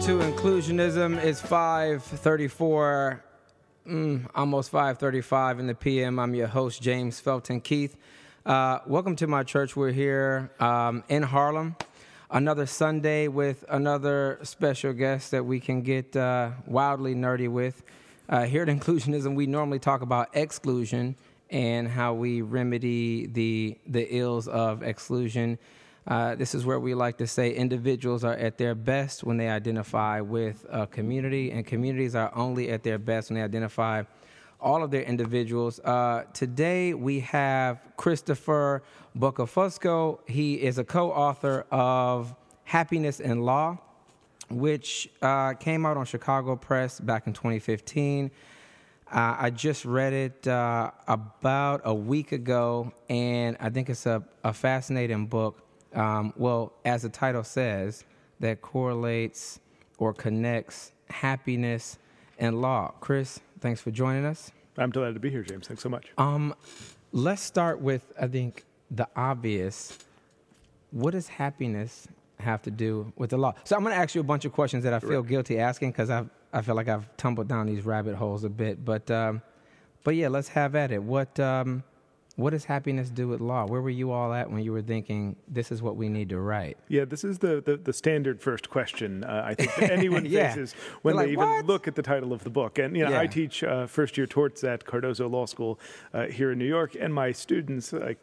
to Inclusionism. It's 5:34, mm, almost 5:35 in the PM. I'm your host, James Felton Keith. Uh, welcome to my church. We're here um, in Harlem. Another Sunday with another special guest that we can get uh, wildly nerdy with. Uh, here at Inclusionism, we normally talk about exclusion and how we remedy the the ills of exclusion. Uh, this is where we like to say individuals are at their best when they identify with a community, and communities are only at their best when they identify all of their individuals. Uh, today we have Christopher Buccafusco. He is a co-author of Happiness in Law, which uh, came out on Chicago Press back in 2015. Uh, I just read it uh, about a week ago, and I think it's a, a fascinating book um, well, as the title says, that correlates or connects happiness and law. Chris, thanks for joining us. I'm delighted to be here, James. Thanks so much. Um, let's start with, I think, the obvious. What does happiness have to do with the law? So I'm going to ask you a bunch of questions that I feel right. guilty asking because I I feel like I've tumbled down these rabbit holes a bit. But um, but yeah, let's have at it. What um, what does happiness do with law? Where were you all at when you were thinking this is what we need to write? Yeah, this is the the, the standard first question uh, I think that anyone yeah. faces when they even what? look at the title of the book. And you know, yeah. I teach uh, first year torts at Cardozo Law School uh, here in New York, and my students like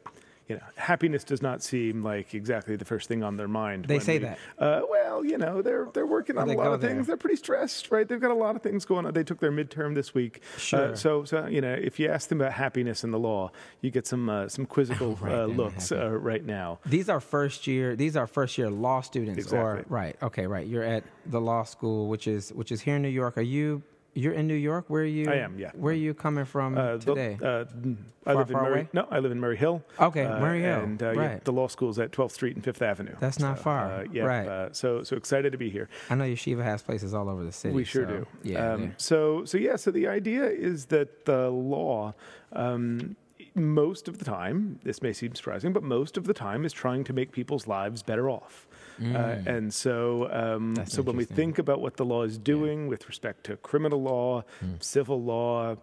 you know, happiness does not seem like exactly the first thing on their mind. They say we, that. Uh, well, you know, they're they're working on a lot of there. things. They're pretty stressed, right? They've got a lot of things going on. They took their midterm this week. Uh, sure. Uh, so, so you know, if you ask them about happiness in the law, you get some uh, some quizzical right, uh, looks uh, right now. These are first year. These are first year law students. Exactly. Or right. Okay. Right. You're at the law school, which is which is here in New York. Are you you're in New York. Where are you? I am. Yeah. Where are you coming from uh, today? The, uh, I far, live in Murray. Away? No, I live in Murray Hill. Okay, uh, Murray Hill. And uh, right. yeah, the law school's at 12th Street and Fifth Avenue. That's not so, far. Uh, yeah. Right. so so excited to be here. I know Yeshiva has places all over the city. We sure so, do. Yeah. Um, so so yeah. So the idea is that the law. Um, most of the time, this may seem surprising, but most of the time is trying to make people's lives better off. Uh, mm. Uh, and so, um, so when we think about what the law is doing yeah. with respect to criminal law, mm. civil law,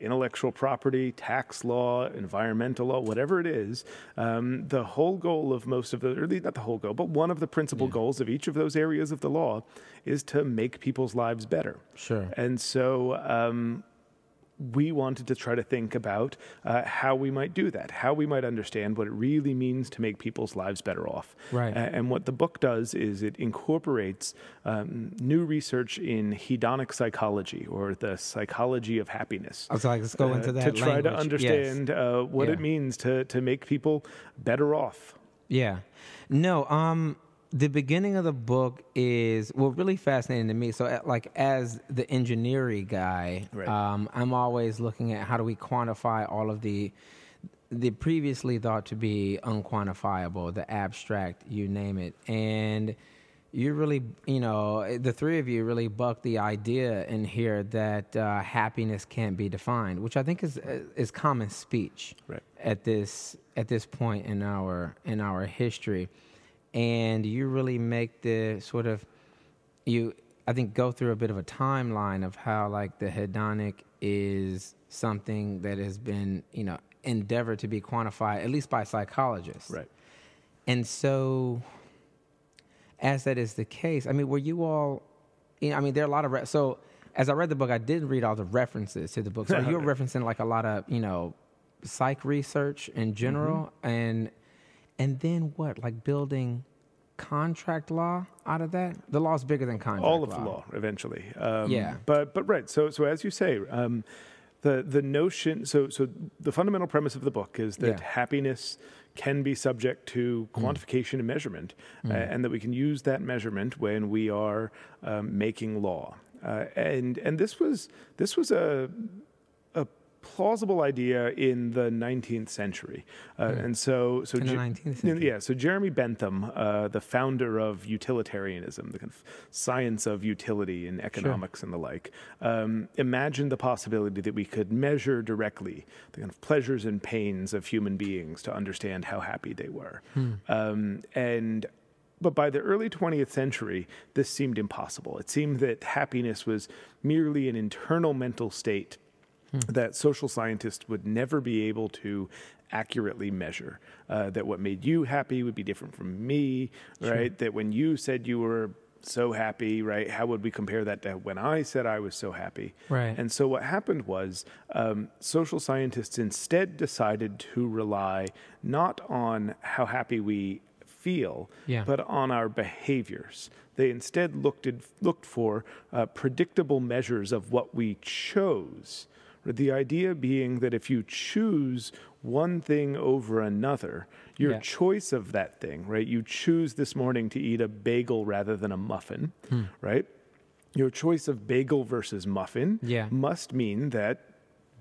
intellectual property, tax law, environmental law, whatever it is, um, the whole goal of most of the, or not the whole goal, but one of the principal yeah. goals of each of those areas of the law is to make people's lives better. Sure. And so, um, we wanted to try to think about uh, how we might do that, how we might understand what it really means to make people's lives better off. Right. Uh, and what the book does is it incorporates um, new research in hedonic psychology or the psychology of happiness. I was like, let's go uh, into that to try language. to understand yes. Uh, what yeah. it means to to make people better off. Yeah. No. Um the beginning of the book is well really fascinating to me so like as the engineering guy right. um, i'm always looking at how do we quantify all of the the previously thought to be unquantifiable the abstract you name it and you really you know the three of you really buck the idea in here that uh, happiness can't be defined which i think is uh, is common speech right. at this at this point in our in our history and you really make the sort of you I think go through a bit of a timeline of how like the hedonic is something that has been you know endeavored to be quantified at least by psychologists. Right. And so, as that is the case, I mean, were you all? You know, I mean, there are a lot of re- so. As I read the book, I did read all the references to the book. So you're referencing like a lot of you know psych research in general, mm-hmm. and and then what? Like building contract law out of that? The law is bigger than contract. All of law. the law, eventually. Um, yeah. But but right. So so as you say. Um, the, the notion so so the fundamental premise of the book is that yeah. happiness can be subject to mm. quantification mm. and measurement, mm. uh, and that we can use that measurement when we are um, making law. Uh, and and this was this was a plausible idea in the 19th century. Uh, mm. And so, so in the 19th century. yeah, so Jeremy Bentham, uh, the founder of utilitarianism, the kind of science of utility in economics sure. and the like, um, imagined the possibility that we could measure directly the kind of pleasures and pains of human beings to understand how happy they were. Hmm. Um, and but by the early 20th century, this seemed impossible. It seemed that happiness was merely an internal mental state that social scientists would never be able to accurately measure. Uh, that what made you happy would be different from me, right? That when you said you were so happy, right? How would we compare that to when I said I was so happy? Right. And so what happened was um, social scientists instead decided to rely not on how happy we feel, Yeah. but on our behaviors. They instead looked at, looked for uh, predictable measures of what we chose. The idea being that if you choose one thing over another, your Yeah. choice of that thing, right? You choose this morning to eat a bagel rather than a muffin, hmm. right? Your choice of bagel versus muffin Yeah. must mean that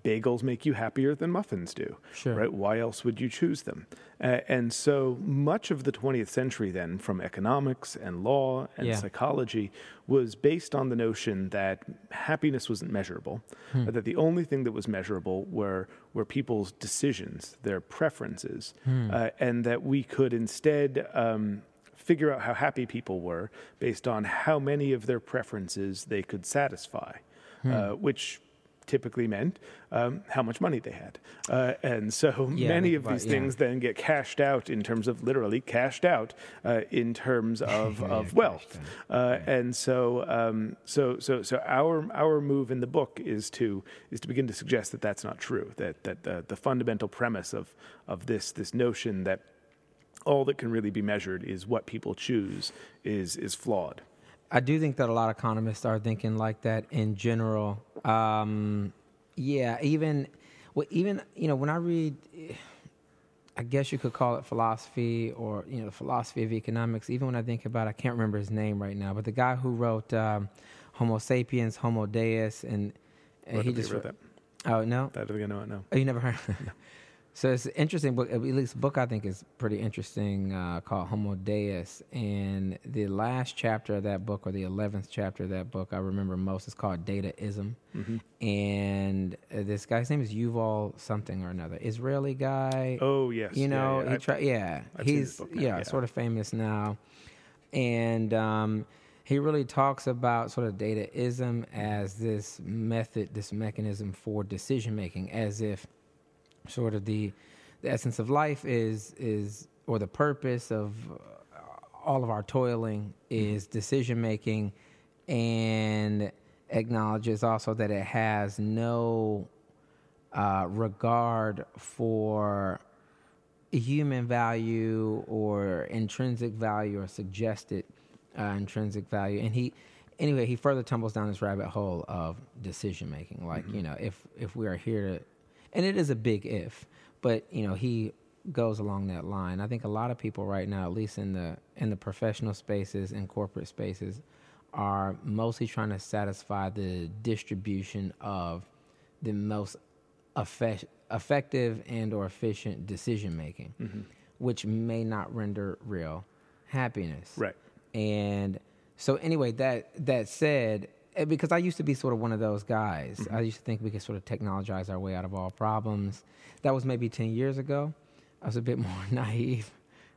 bagels make you happier than muffins do. Sure. Right? Why else would you choose them? Uh, and so much of the 20th century, then, from economics and law and Yeah. psychology, was based on the notion that happiness wasn't measurable, Hmm. that the only thing that was measurable were, were people's decisions, their preferences, Hmm. uh, and that we could instead. Um, Figure out how happy people were based on how many of their preferences they could satisfy, Hmm. uh, which typically meant um, how much money they had. Uh, and so Yeah, many of these yeah. things then get cashed out in terms of literally cashed out uh, in terms of, Yeah, of wealth. Uh, And so, um, so, so, so our our move in the book is to is to begin to suggest that that's not true. That that the, the fundamental premise of of this this notion that all that can really be measured is what people choose is is flawed. I do think that a lot of economists are thinking like that in general. Um, yeah, even, well, even you know, when I read, I guess you could call it philosophy or you know, the philosophy of economics. Even when I think about, I can't remember his name right now, but the guy who wrote um, Homo sapiens, Homo Deus, and, and he just wrote- that? Oh no, That I know it now. Oh, you never heard? so it's an interesting book. At least book I think is pretty interesting uh, called Homo Deus. And the last chapter of that book, or the eleventh chapter of that book, I remember most is called Dataism. And uh, this guy's name is Yuval something or another, Israeli guy. Oh yes, You know, yeah. he I've- yeah, I've he's yeah, yeah. sort of famous now, and um, he really talks about sort of dataism as this method, this mechanism for decision making, as if sort of the the essence of life is is or the purpose of uh, all of our toiling is decision making, and acknowledges also that it has no uh, regard for human value or intrinsic value or suggested uh, intrinsic value. And he, anyway, he further tumbles down this rabbit hole of decision making. Like, you know, if if we are here to, and it is a big if, but you know, he goes along that line. I think a lot of people right now, at least in the in the professional spaces and corporate spaces, are mostly trying to satisfy the distribution of the most effect, effective and or efficient decision making, Mm-hmm. which may not render real happiness. Right. And so anyway, that that said, because I used to be sort of one of those guys, Mm-hmm. I used to think we could sort of technologize our way out of all problems. That was maybe ten years ago. I was a bit more naive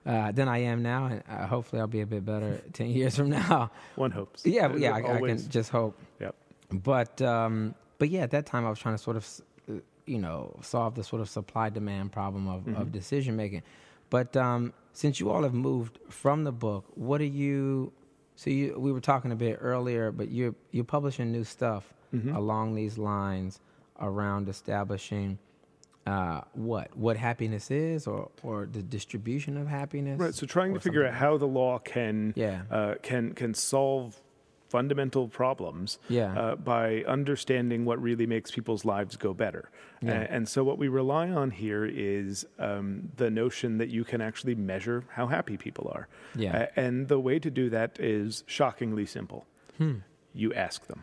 uh, than I am now, and uh, hopefully I'll be a bit better ten years from now. One hopes. Yeah, yeah, I, I can just hope. Yep. But um, but yeah, at that time I was trying to sort of uh, you know solve the sort of supply demand problem of, of decision making. But um, since you all have moved from the book, what are you? So you we were talking a bit earlier, but you're you're publishing new stuff along these lines around establishing. Uh, what what happiness is, or or the distribution of happiness, Right. So trying to figure out how the law can Yeah. uh, can can solve fundamental problems Yeah. uh, by understanding what really makes people's lives go better. Yeah. A- and so what we rely on here is um, the notion that you can actually measure how happy people are. Yeah. A- and the way to do that is shockingly simple. Hmm. You ask them.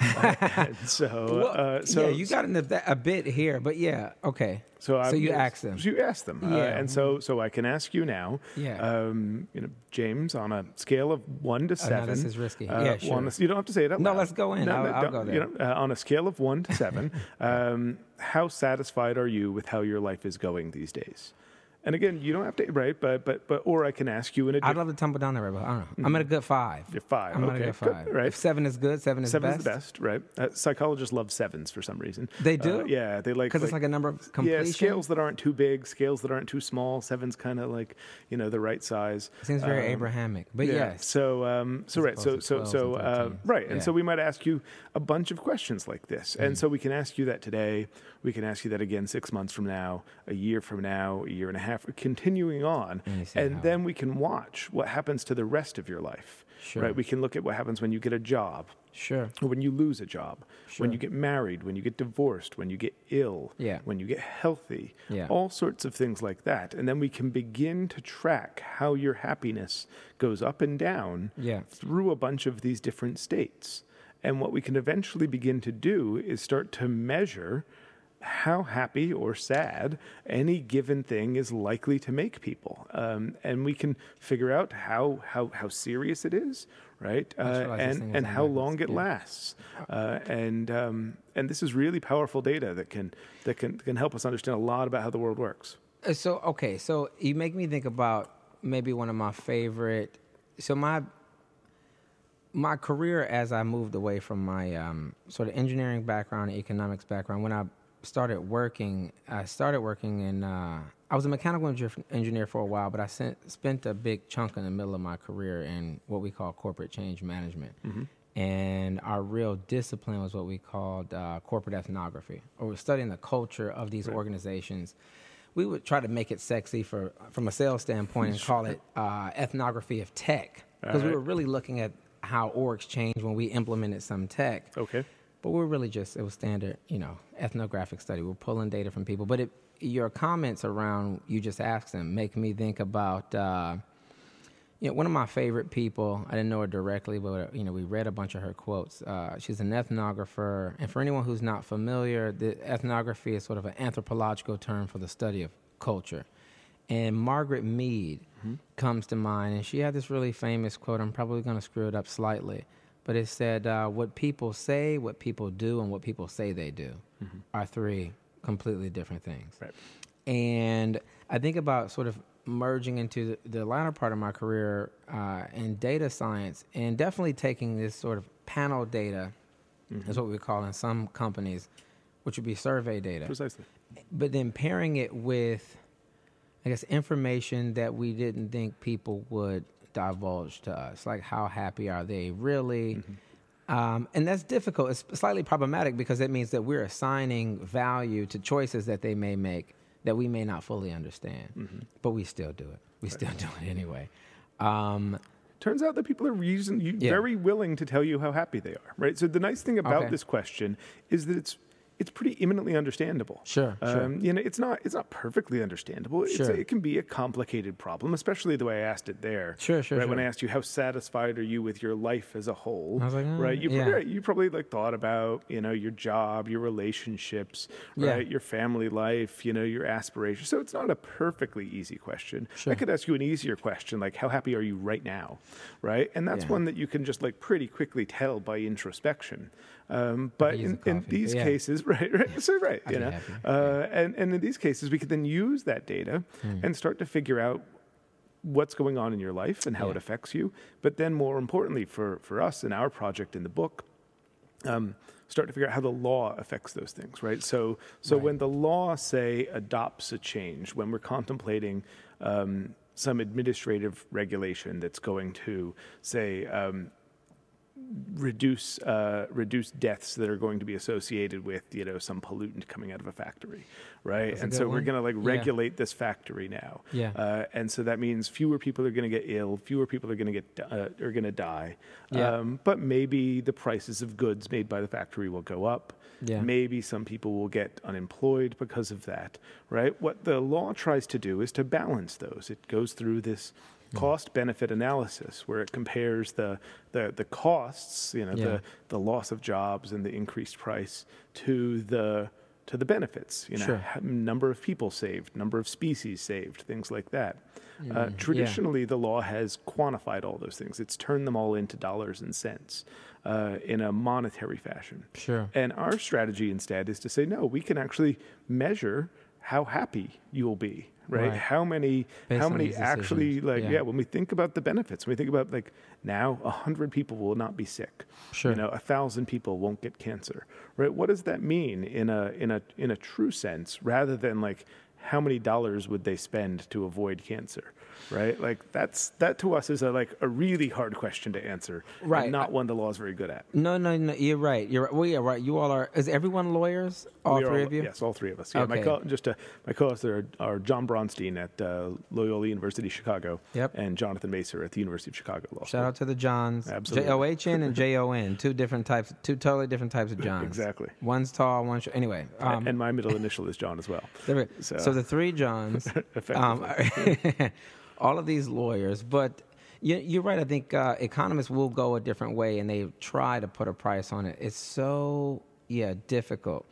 Uh, so, Well, uh, so yeah, you got into that a bit here, but yeah, okay. So, I, you ask them. So you ask them, uh, Yeah. and so so I can ask you now. Yeah. Um, you know, James, on a scale of one to Oh, seven. no, this is risky. uh, Yeah, sure. to- you don't have to say it out No, loud. let's go in. I'll- I'll don't- go You there. know, uh, on a scale of one to seven, um, how satisfied are you with how your life is going these days? And again, you don't have to right, but but but or I can ask you in a I'd love to tumble down there, but I don't know. I'm at a good five. You're five. I'm at a good good, five. right. If seven is good, seven is Seven's best. the best, right? Uh, psychologists love sevens for some reason. They Uh, do? yeah, they like Because it's like a number of completion. yeah scales that aren't too big, scales that aren't too small. Seven's kind of like you know the right size. It Seems very Um, Abrahamic, but yeah. yes. So, um, so As right. So, so, so, and uh, 13s. right. And Yeah. so we might ask you a bunch of questions like this. And Mm. so we can ask you that today. We can ask you that again six months from now, a year from now, a year and a half, continuing on. And And how- then we can watch what happens to the rest of your life. Sure. Right. We can look at what happens when you get a job, Sure. or when you lose a job, when you get married, when you get divorced, when you get ill, Yeah. when you get healthy, Yeah. all sorts of things like that. And then we can begin to track how your happiness goes up and down Yeah. through a bunch of these different states. And what we can eventually begin to do is start to measure how happy or sad any given thing is likely to make people. Um, and we can figure out how, how, how serious it is, right? Uh, realized this thing and, and how long it Yeah. lasts. Uh, and, um, and this is really powerful data that can, that can, can help us understand a lot about how the world works. Uh, So okay, so you make me think about maybe one of my favorite. So my my career as I moved away from my um, sort of engineering background, and economics background, when I started working, I started working in. Uh, I was a mechanical engineer, for a while, but I sent, spent a big chunk in the middle of my career in what we call corporate change management. And our real discipline was what we called uh, corporate ethnography, or we're studying the culture of these organizations we would try to make it sexy for from a sales standpoint and call it uh, ethnography of tech because we were really looking at how orgs changed when we implemented some tech. Okay. But we're really just it was standard, you know, ethnographic study. We're pulling data from people. But it, your comments around you just asked them make me think about. Uh, you know, one of my favorite people, I didn't know her directly, but, you know, we read a bunch of her quotes. Uh, she's an ethnographer. And for anyone who's not familiar, the ethnography is sort of an anthropological term for the study of culture. And Margaret Mead comes to mind, and she had this really famous quote. I'm probably going to screw it up slightly, but it said, uh, What people say, what people do, and what people say they do are three completely different things. Right. And I think about sort of merging into the, the latter part of my career uh, in data science and definitely taking this sort of panel data, is what we call in some companies, which would be survey data, Precisely. but then pairing it with, I guess, information that we didn't think people would divulge to us, like how happy are they really? Um, and that's difficult. It's slightly problematic because it means that we're assigning value to choices that they may make that we may not fully understand, but we still do it. We still do it anyway. Um, Turns out that people are reason, Yeah. very willing to tell you how happy they are, right? So the nice thing about Okay. this question is that it's it's pretty imminently understandable. Sure, sure. Um, you know, it's not it's not perfectly understandable. It's Sure. it can be a complicated problem, especially the way I asked it there. Sure, sure, Right when I asked you how satisfied are you with your life as a whole, I was like, uh, right? You yeah. probably, you probably like thought about you know your job, your relationships, Yeah. right? Your family life, you know your aspirations. So it's not a perfectly easy question. Sure. I could ask you an easier question like how happy are you right now, right? And that's Yeah. one that you can just like pretty quickly tell by introspection. Um, but in, in these yeah. cases, right, right, so right, I'd you know, uh, and and in these cases, we could then use that data Hmm. and start to figure out what's going on in your life and how Yeah. it affects you. But then, more importantly, for for us in our project in the book, um, start to figure out how the law affects those things, right? So, so Right. when the law say adopts a change, when we're contemplating um, some administrative regulation that's going to say um, reduce uh, reduce deaths that are going to be associated with you know some pollutant coming out of a factory, right? That's and so we're going to like Yeah. regulate this factory now, Yeah. uh, and so that means fewer people are going to get ill, fewer people are going to get uh, are going to die, Yeah. um, but maybe the prices of goods made by the factory will go up. Yeah. Maybe some people will get unemployed because of that, right? What the law tries to do is to balance those. It goes through this. Cost benefit analysis where it compares the, the, the costs, you know, Yeah. the, the loss of jobs and the increased price to the to the benefits, you know, Sure. number of people saved, number of species saved, things like that. Mm, Uh, yeah. traditionally, the law has quantified all those things. It's turned them all into dollars and cents uh, in a monetary fashion. Sure. And our strategy instead is to say, no, we can actually measure how happy you'll be. Right? Right. How many? Based how many actually like? Yeah. Yeah. When we think about the benefits, when we think about like now, a hundred people will not be sick. Sure. You know, a thousand people won't get cancer. Right? What does that mean in a in a in a true sense, rather than like how many dollars would they spend to avoid cancer? Right? Like that's that to us is a like a really hard question to answer. and Right. not one the law is very good at. No, no, no. You're right. You're right. Well, yeah, right. You all are. Is everyone lawyers? All We three of you? Yes, all three of us. Yeah, my Okay. co- just uh, my co-hosts are, are John Bronsteen at uh, Loyola University Chicago, Yep. and Jonathan Masur at the University of Chicago Law Shout School. out to the Johns. Absolutely. J O H N and J O N. Two different types. Two totally different types of Johns. Exactly. One's tall. One's short. Anyway. Um, and my middle initial is John as well. there we- so- so, the three Johns. um, all of these lawyers, but. You, you're right. I think uh, economists will go a different way, and they try to put a price on it. It's so yeah difficult.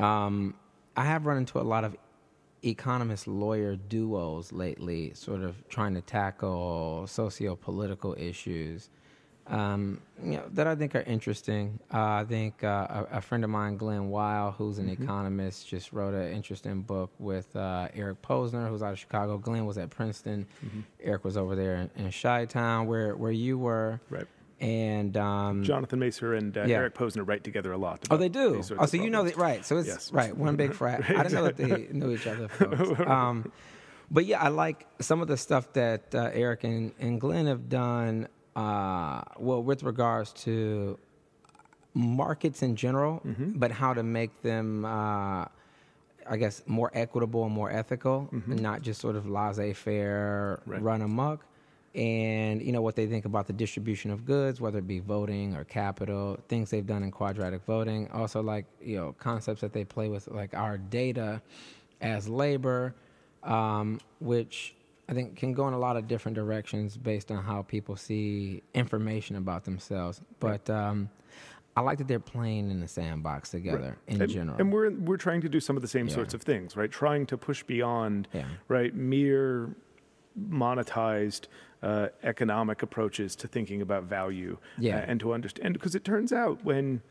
Um, I have run into a lot of economist lawyer duos lately, sort of trying to tackle socio-political issues um, you know, that I think are interesting. Uh, I think uh, a, a friend of mine, Glen Weyl, who's an economist, just wrote an interesting book with uh, Eric Posner, who's out of Chicago. Glen was at Princeton. Eric was over there in, in Chi-Town, where where you were. Right. And um, Jonathan Masur and uh, Yeah. Eric Posner write together a lot. Oh, they do. Oh, so you know that, right? So it's Yes. right. One big frat. I didn't know that they knew each other. Um, but yeah, I like some of the stuff that uh, Eric and, and Glen have done. Uh, well, with regards to markets in general, Mm-hmm. but how to make them. Uh, I guess more equitable and more ethical, and not just sort of laissez-faire, Mm-hmm. Right. run amok. And you know what they think about the distribution of goods, whether it be voting or capital, things they've done in quadratic voting. Also, like you know concepts that they play with, like our data as labor, um, which I think can go in a lot of different directions based on how people see information about themselves. But um, I like that they're playing in the sandbox together in and, general. And we're we're trying to do some of the same Yeah. sorts of things, right? Trying to push beyond, Yeah. right, mere monetized uh, economic approaches to thinking about value, Yeah. uh, and to understand because it turns out when.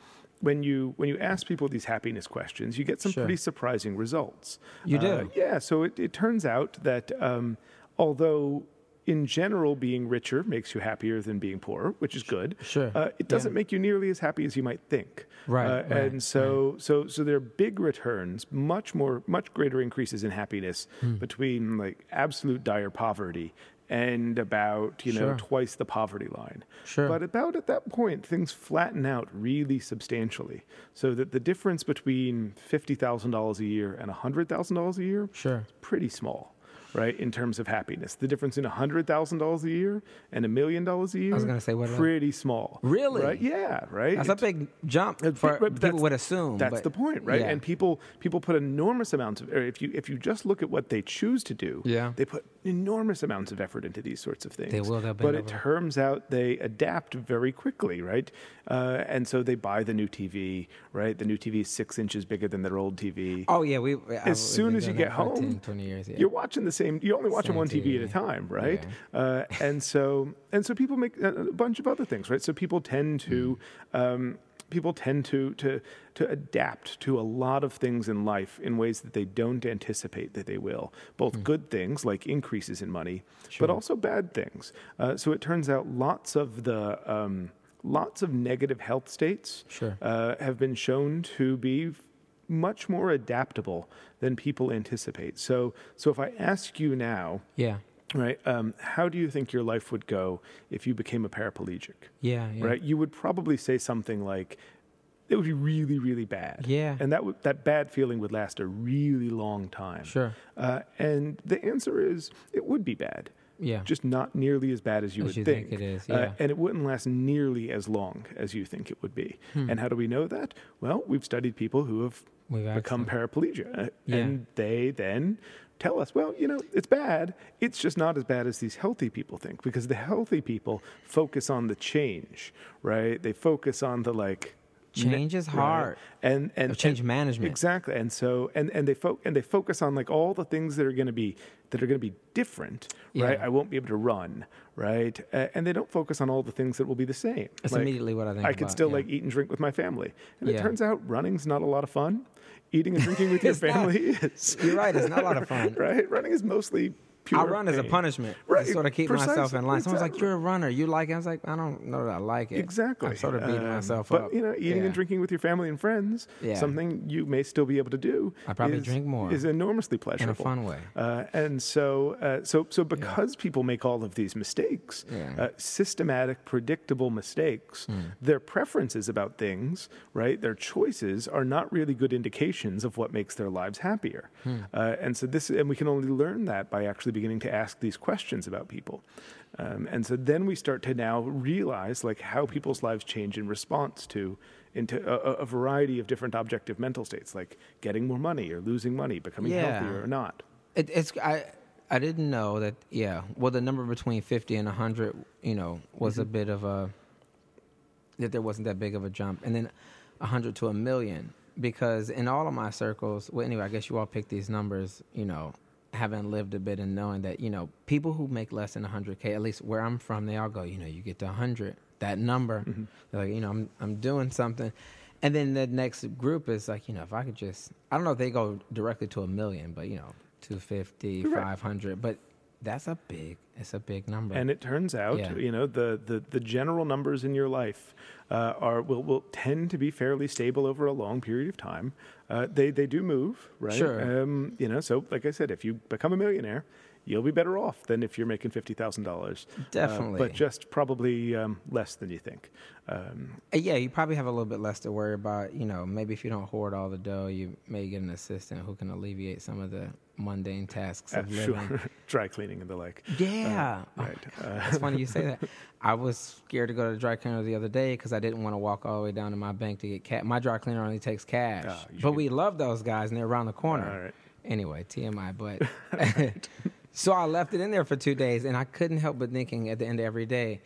When you when you ask people these happiness questions, you get some Sure. pretty surprising results. You Uh, do. yeah. So it, it turns out that um, although in general being richer makes you happier than being poor, which is good. Sure. Uh, it doesn't Yeah. make you nearly as happy as you might think. Right, Uh, right, and so, so, so there are big returns, much more, much greater increases in happiness Hmm. between like absolute dire poverty and about you know Sure. twice the poverty line. Sure. But about at that point, things flatten out really substantially, so that the difference between fifty thousand dollars a year and hundred thousand dollars a year Sure. is pretty small. Right in terms of happiness, the difference in hundred thousand dollars a year and a million dollars a year, I was gonna say, what about- pretty small. Really? Right? Yeah. Right. That's a It's- big jump for people that's- would assume. That's but- the point, right? yeah. And people people put enormous amounts of. Or if you if you just look at what they choose to do, Yeah. they put enormous amounts of effort into these sorts of things. They will, they'll but it over. turns out they adapt very quickly, right? Uh, and so they buy the new TV, right? The new TV is six inches bigger than their old TV. Oh yeah, we. as soon as you get home, 10, 20 years. Yeah. you're watching the same. You're only watching Same one TV, at a time, right? Uh, and so and so people make a, a bunch of other things, right? So people tend to Mm. um, people tend to to to adapt to a lot of things in life in ways that they don't anticipate that they will. Both good things like increases in money, Mm. Sure. but also bad things. Uh, so it turns out lots of the um, lots of negative health states Sure. uh, have been shown to be much more adaptable than people anticipate. So, so if I ask you now, yeah. right, um, how do you think your life would go if you became a paraplegic? Yeah. Yeah. Right, you would probably say something like, "It would be really, really bad." Yeah. and that would that bad feeling would last a really long time. Sure. Uh, and the answer is, it would be bad Yeah. just not nearly as bad as you As would you think. think it is, Uh, yeah. and it wouldn't last nearly as long as you think it would be. And how do we know that? Well, we've studied people who have We've become paraplegia, uh, Yeah. and they then tell us, well, you know, it's bad. It's just not as bad as these healthy people think because the healthy people focus on the change, right? They focus on the like Change is Right. hard. and and Or change and- management. exactly and so and and they fo- and they focus on like all the things that are going to be that are going to be different right Yeah. i won't be able to run right uh, and they don't focus on all the things that will be the same That's Like, immediately what I think i could still yeah. like eat and drink with my family and it turns out running's not a lot of fun eating and drinking with your It's not. family is You're right. It's not a lot of fun. right running is mostly I run as a pain. punishment Right, to sort of keep myself in line. Someone's like, "You're a runner. You like it?" I was like, "I don't know that I like it." Exactly. I'm sort of beating Um, myself but, up. you know, eating Yeah. and drinking with your family and friends, Yeah. something you may still be able to do. I probably is, drink more. Is enormously pleasurable in a fun way. Uh, and so, uh, so, so because people make all of these mistakes, Yeah. uh, systematic, predictable mistakes, Hmm. their preferences about things, right, their choices are not really good indications of what makes their lives happier. Uh, and so this, and we can only learn that by actually beginning to ask these questions about people. Um, and so then we start to now realize like how people's lives change in response to into a, a- variety of different objective mental states, like getting more money or losing money, becoming Yeah. healthier or not. It, it's I I didn't know that. Yeah, well, the number between fifty and hundred, you know, was Mm-hmm. a bit of a that there wasn't that big of a jump, and then hundred to a million because in all of my circles. Well, anyway, I guess you all picked these numbers. You know, having lived a bit and knowing that you know people who make less than hundred k, at least where I'm from, they all go. You know, you get to hundred, that number. Mm-hmm. They're like, you know, I'm I'm doing something. And then the next group is like, you know, if I could just, I don't know if they go directly to a million, but, you know, 250, Correct. 500. But that's a big, it's a big number. And it turns out, Yeah. you know, the, the, the general numbers in your life uh, are will, will tend to be fairly stable over a long period of time. Uh, they they do move, right? Sure. Um, you know, so like I said, if you become a millionaire, you'll be better off than if you're making fifty thousand dollars. Definitely. but just probably um, less than you think. Um, Uh, yeah, you probably have a little bit less to worry about. You know, maybe if you don't hoard all the dough, you may get an assistant who can alleviate some of the mundane tasks uh, of living. sure, dry cleaning and the like. Yeah. Uh, right. Uh, It's funny you say that. I was scared to go to the dry cleaner the other day because I didn't want to walk all the way down to my bank to get cash. My dry cleaner only takes cash, you but we love those guys and they're around the corner. All right. Anyway, TMI. But so I left it in there for two days, and I couldn't help but thinking at the end of every day,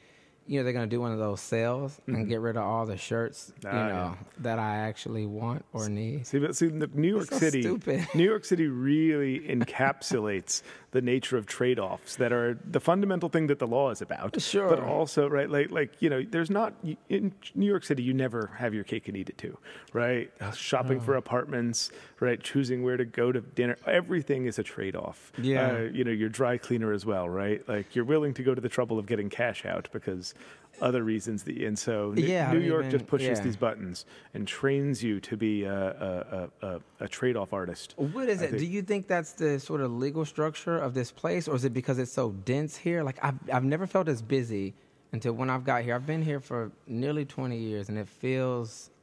you know, they're gonna do one of those sales and get rid of all the shirts, you Mm-hmm. Ah, know, that I actually want or need. See, but see, New York so City, stupid. New York City really encapsulates the nature of trade-offs that are the fundamental thing that the law is about. Sure. But also, right, like, like you know, there's not in New York City, you never have your cake and eat it too, right? Shopping Oh. for apartments, right? Choosing where to go to dinner, everything is a trade-off. Yeah. Uh, you know, your dry cleaner as well, right? Like you're willing to go to the trouble of getting cash out because other reasons. The, and so New, Yeah, New York even- just pushes yeah. these buttons and trains you to be a, a, a, a, a trade-off artist. What is I it? think- Do you think that's the sort of legal structure of this place, or is it because it's so dense here? Like I've I've never felt as busy until when I've got here. I've been here for nearly twenty years, and it feels.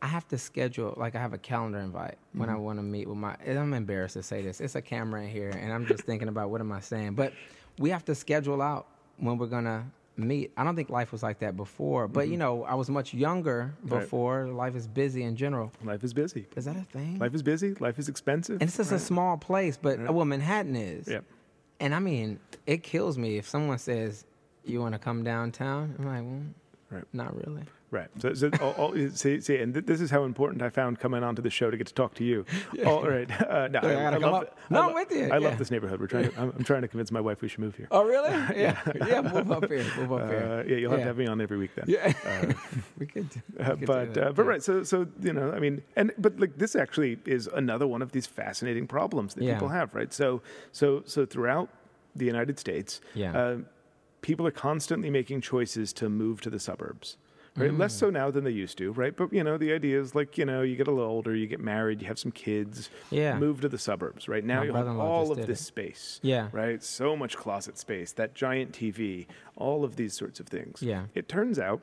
I have to schedule like I have a calendar invite when I Mm-hmm. want to meet with my. and I'm embarrassed to say this. It's a camera in here, and I'm just thinking about what am I saying. But we have to schedule out when we're gonna meet. I don't think life was like that before. But you know, I was much younger Mm-hmm. Right. before. Life is busy in general. Life is busy. Is that a thing? Life is busy. Life is expensive. And it's just a small place, but well, Manhattan is. Yep. And I mean, it kills me if someone says, "You want to come downtown?" I'm like, well, Right. not really. Right. So, so all, all, see, see, and th- this is how important I found coming onto the show to get to talk to you. All right. Uh, no, Yeah, I gotta come love. I No, lo- with you, I yeah. love this neighborhood. We're trying. To, I'm, I'm trying to convince my wife we should move here. Oh, really? Yeah. yeah. Move up here. Move up Uh, here. yeah, you'll have Yeah. to have me on every week then. Yeah. we could. do- we Uh, could but that, uh, but yeah. right, so so you know, I mean, and but like this actually is another one of these fascinating problems that Yeah. people have, right? So so so throughout the United States, Yeah. uh, people are constantly making choices to move to the suburbs. Right, less Mm. so now than they used to, right? But you know, the idea is like you know, you get a little older, you get married, you have some kids, Yeah. move to the suburbs. Right now, My you have all of this it. space, Yeah. right? So much closet space, that giant TV, all of these sorts of things. Yeah. It turns out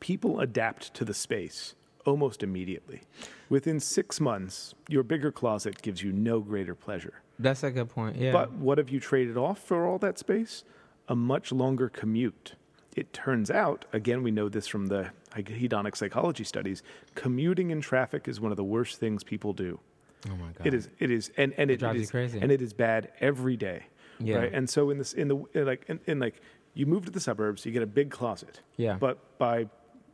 people adapt to the space almost immediately. Within six months, your bigger closet gives you no greater pleasure. That's a good point. Yeah. But what have you traded off for all that space? A much longer commute. It turns out, again, we know this from the hedonic psychology studies, commuting in traffic is one of the worst things people do. oh my god. It is. It is, and and it, drives it you crazy. and it is bad every day. Yeah. Right. And so in this, in the in like, in, in like, you move to the suburbs, you get a big closet. Yeah. But by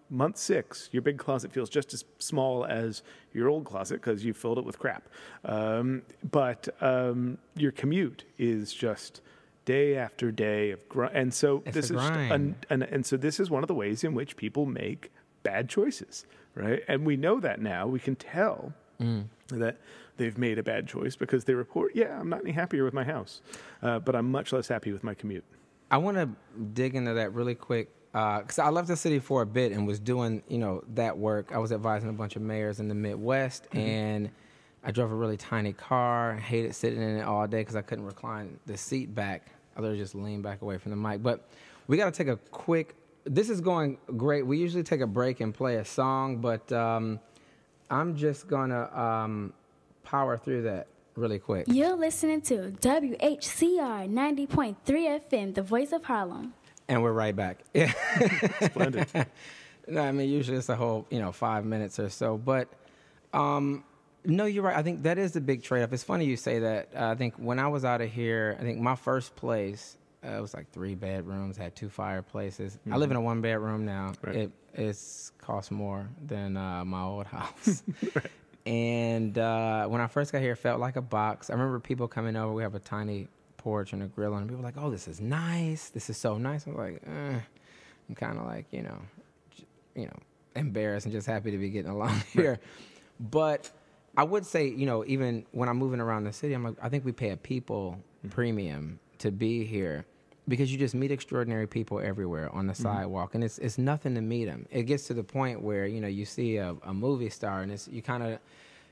month six, your big closet feels just as small as your old closet because you filled it with crap. Um, but um, your commute is just day after day of grind. And so It's this is grind. an, and, so this is one of the ways in which people make bad choices, right? And we know that now. We can tell Mm. that they've made a bad choice because they report, yeah, I'm not any happier with my house, uh, but I'm much less happy with my commute. I want to dig into that really quick because I left the city for a bit and was doing, you know, that work. I was advising a bunch of mayors in the Midwest, Mm-hmm. and I drove a really tiny car. Hated sitting in it all day because I couldn't recline the seat back. I literally just lean back away from the mic. But we got to take a quick. This is going great. We usually take a break and play a song, but um, I'm just gonna um, power through that really quick. You're listening to WHCR 90.3 FM, the voice of Harlem. And we're right back. Yeah. Splendid. No, I mean usually it's a whole you know five minutes or so, but um, no, you're right. I think that is the big trade-off. It's funny you say that. Uh, I think when I was out of here, I think my first place uh, it was like three bedrooms, had two fireplaces. I live in a one bedroom now. Right. It it's cost more than uh, my old house. And uh, when I first got here, it felt like a box. I remember people coming over. We have a tiny porch and a grill, and people were like, "Oh, this is nice. This is so nice." I was like, eh. "I'm kind of like, you know, j- you know, embarrassed and just happy to be getting along here." But I would say, you know, even when I'm moving around the city, I'm like, I think we pay a people premium to be here because you just meet extraordinary people everywhere on the sidewalk, and it's it's nothing to meet them. It gets to the point where you know you see a, a movie star, and it's you kind of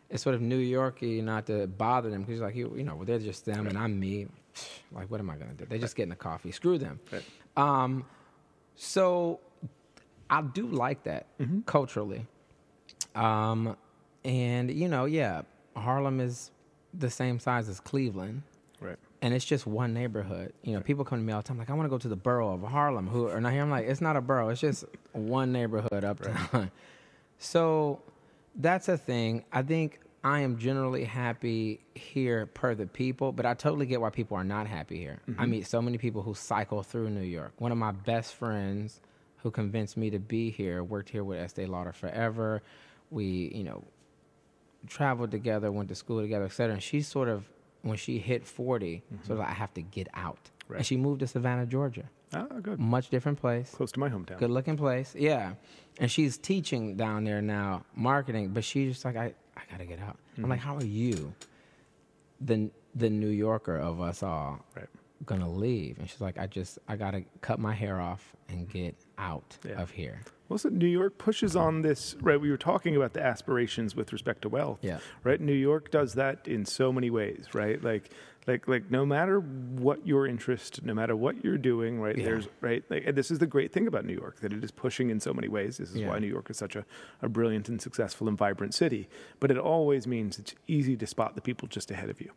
it's sort of New Yorky not to bother them because like you you know well, they're just them and I'm me. Like what am I gonna do? They're just getting a coffee. Screw them. Right. Um, so I do like that culturally. Um, and you know, yeah, Harlem is the same size as Cleveland, Right. and it's just one neighborhood. You know, people come to me all the time like, I want to go to the borough of Harlem. Who are not here? I'm like, it's not a borough. It's just one neighborhood uptown. so that's a thing. I think I am generally happy here per the people, but I totally get why people are not happy here. I mm-hmm. meet so many people who cycle through New York. One of my best friends who convinced me to be here worked here with Estee Lauder forever. We, you know, traveled together, went to school together, et cetera. And she sort of, when she hit 40, sort of like, I have to get out. Right. And she moved to Savannah, Georgia. Ah, good. Much different place. Close to my hometown. Good looking place. Yeah. And she's teaching down there now, marketing, but she's just like, I, I got to get out. I'm like, how are you, the, the New Yorker of us all, Right. going to leave? And she's like, I just, I got to cut my hair off and get out Yeah. of here. Well, so New York pushes on this, right? We were talking about the aspirations with respect to wealth, Yeah. right? New York does that in so many ways, right? Like, like, like, no matter what your interest, no matter what you're doing, right? Yeah. There's, right? Like, and this is the great thing about New York that it is pushing in so many ways. This is Yeah. why New York is such a, a brilliant and successful and vibrant city. But it always means it's easy to spot the people just ahead of you.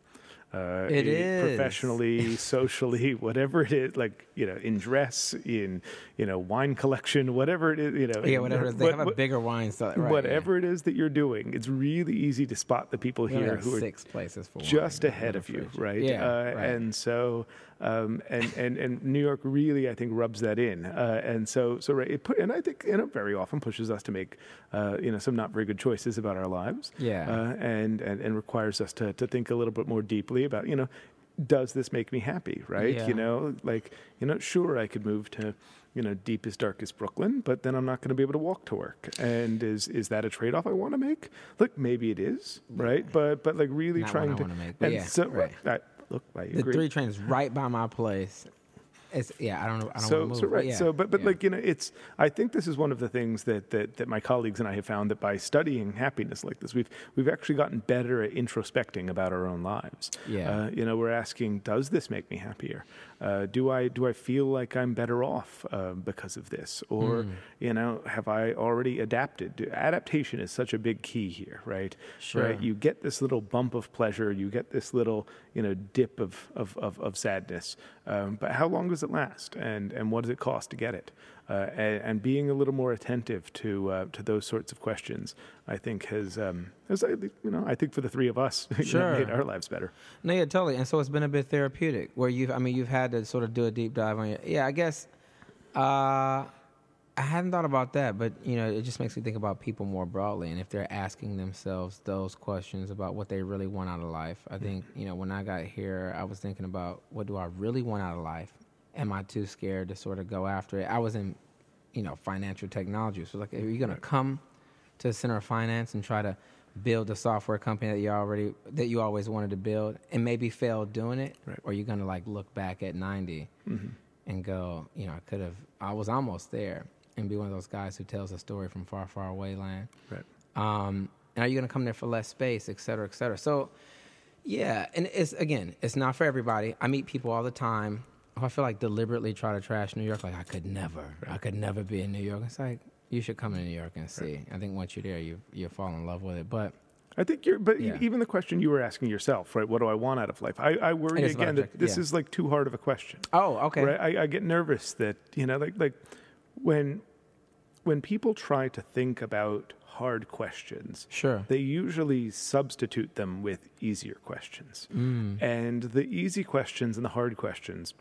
Uh, It is. professionally, socially, whatever it is, like you know, in dress, in you know, wine collection, whatever it is, you know, Yeah, whatever. it is. They what- have a bigger wine store. Right, yeah. whatever it is that you're doing, it's really easy to spot the people We here who are six places for just wine ahead of you, right? Yeah, uh, right. And so, um, and, and and New York really, I think, rubs that in, uh, and so so right, it put, and I think you know very often pushes us to make uh, you know some not very good choices about our lives, Yeah. uh, and and and requires us to to think a little bit more deeply about you know. Does this make me happy? Right? Yeah. You know, like you know, sure, I could move to, you know, deepest, darkest Brooklyn, but then I'm not going to be able to walk to work. And is is that a trade off I want to make? Look, maybe it is, right? But but like really Not trying to make, and yeah, so right. I, look, I The agree. three trains right by my place. It's yeah. I don't. know. I don't so, move. so right. Yeah, So, but but yeah. like you know, it's. I think this is one of the things that, that that my colleagues and I have found that by studying happiness like this, we've we've actually gotten better at introspecting about our own lives. Yeah. Uh, you know, we're asking, does this make me happier? Uh, do I do I feel like I'm better off uh, because of this, or Hmm. you know, have I already adapted? Adaptation is such a big key here, right? Sure. Right. You get this little bump of pleasure, you get this little you know dip of of of, of sadness, um, but how long does it last, and and what does it cost to get it? Uh, and, and being a little more attentive to uh, to those sorts of questions, I think has um, has you know I think for the three of us, Sure. made our lives better. No, yeah, totally. And so it's been a bit therapeutic where you've, I mean, you've had to sort of do a deep dive on your, yeah, I guess, uh, I hadn't thought about that, but you know, it just makes me think about people more broadly, and if they're asking themselves those questions about what they really want out of life. I think you know, when I got here, I was thinking about what do I really want out of life. Am I too scared to sort of go after it? I was in, you know, financial technology, so like, are you going to come to the center of finance and try to build a software company that you already that you always wanted to build and maybe fail doing it, Right. or you're going to like look back at 90 and go, you know, I could have, I was almost there, and be one of those guys who tells a story from far, far away land. Right. Um, and are you going to come there for less space, et cetera, et cetera? So, yeah, and it's again, it's not for everybody. I meet people all the time I feel like deliberately try to trash New York. Like I could never, I could never be in New York. It's like you should come to New York and see. I think once you're there, you you fall in love with it. But I think you're, but Yeah. even the question you were asking yourself, right? What do I want out of life? I, I worry again that this yeah. is like too hard of a question. oh, okay, Right? I, I get nervous that you know, like like when when people try to think about hard questions, sure, they usually substitute them with easier questions, Mm. and the easy questions and the hard questions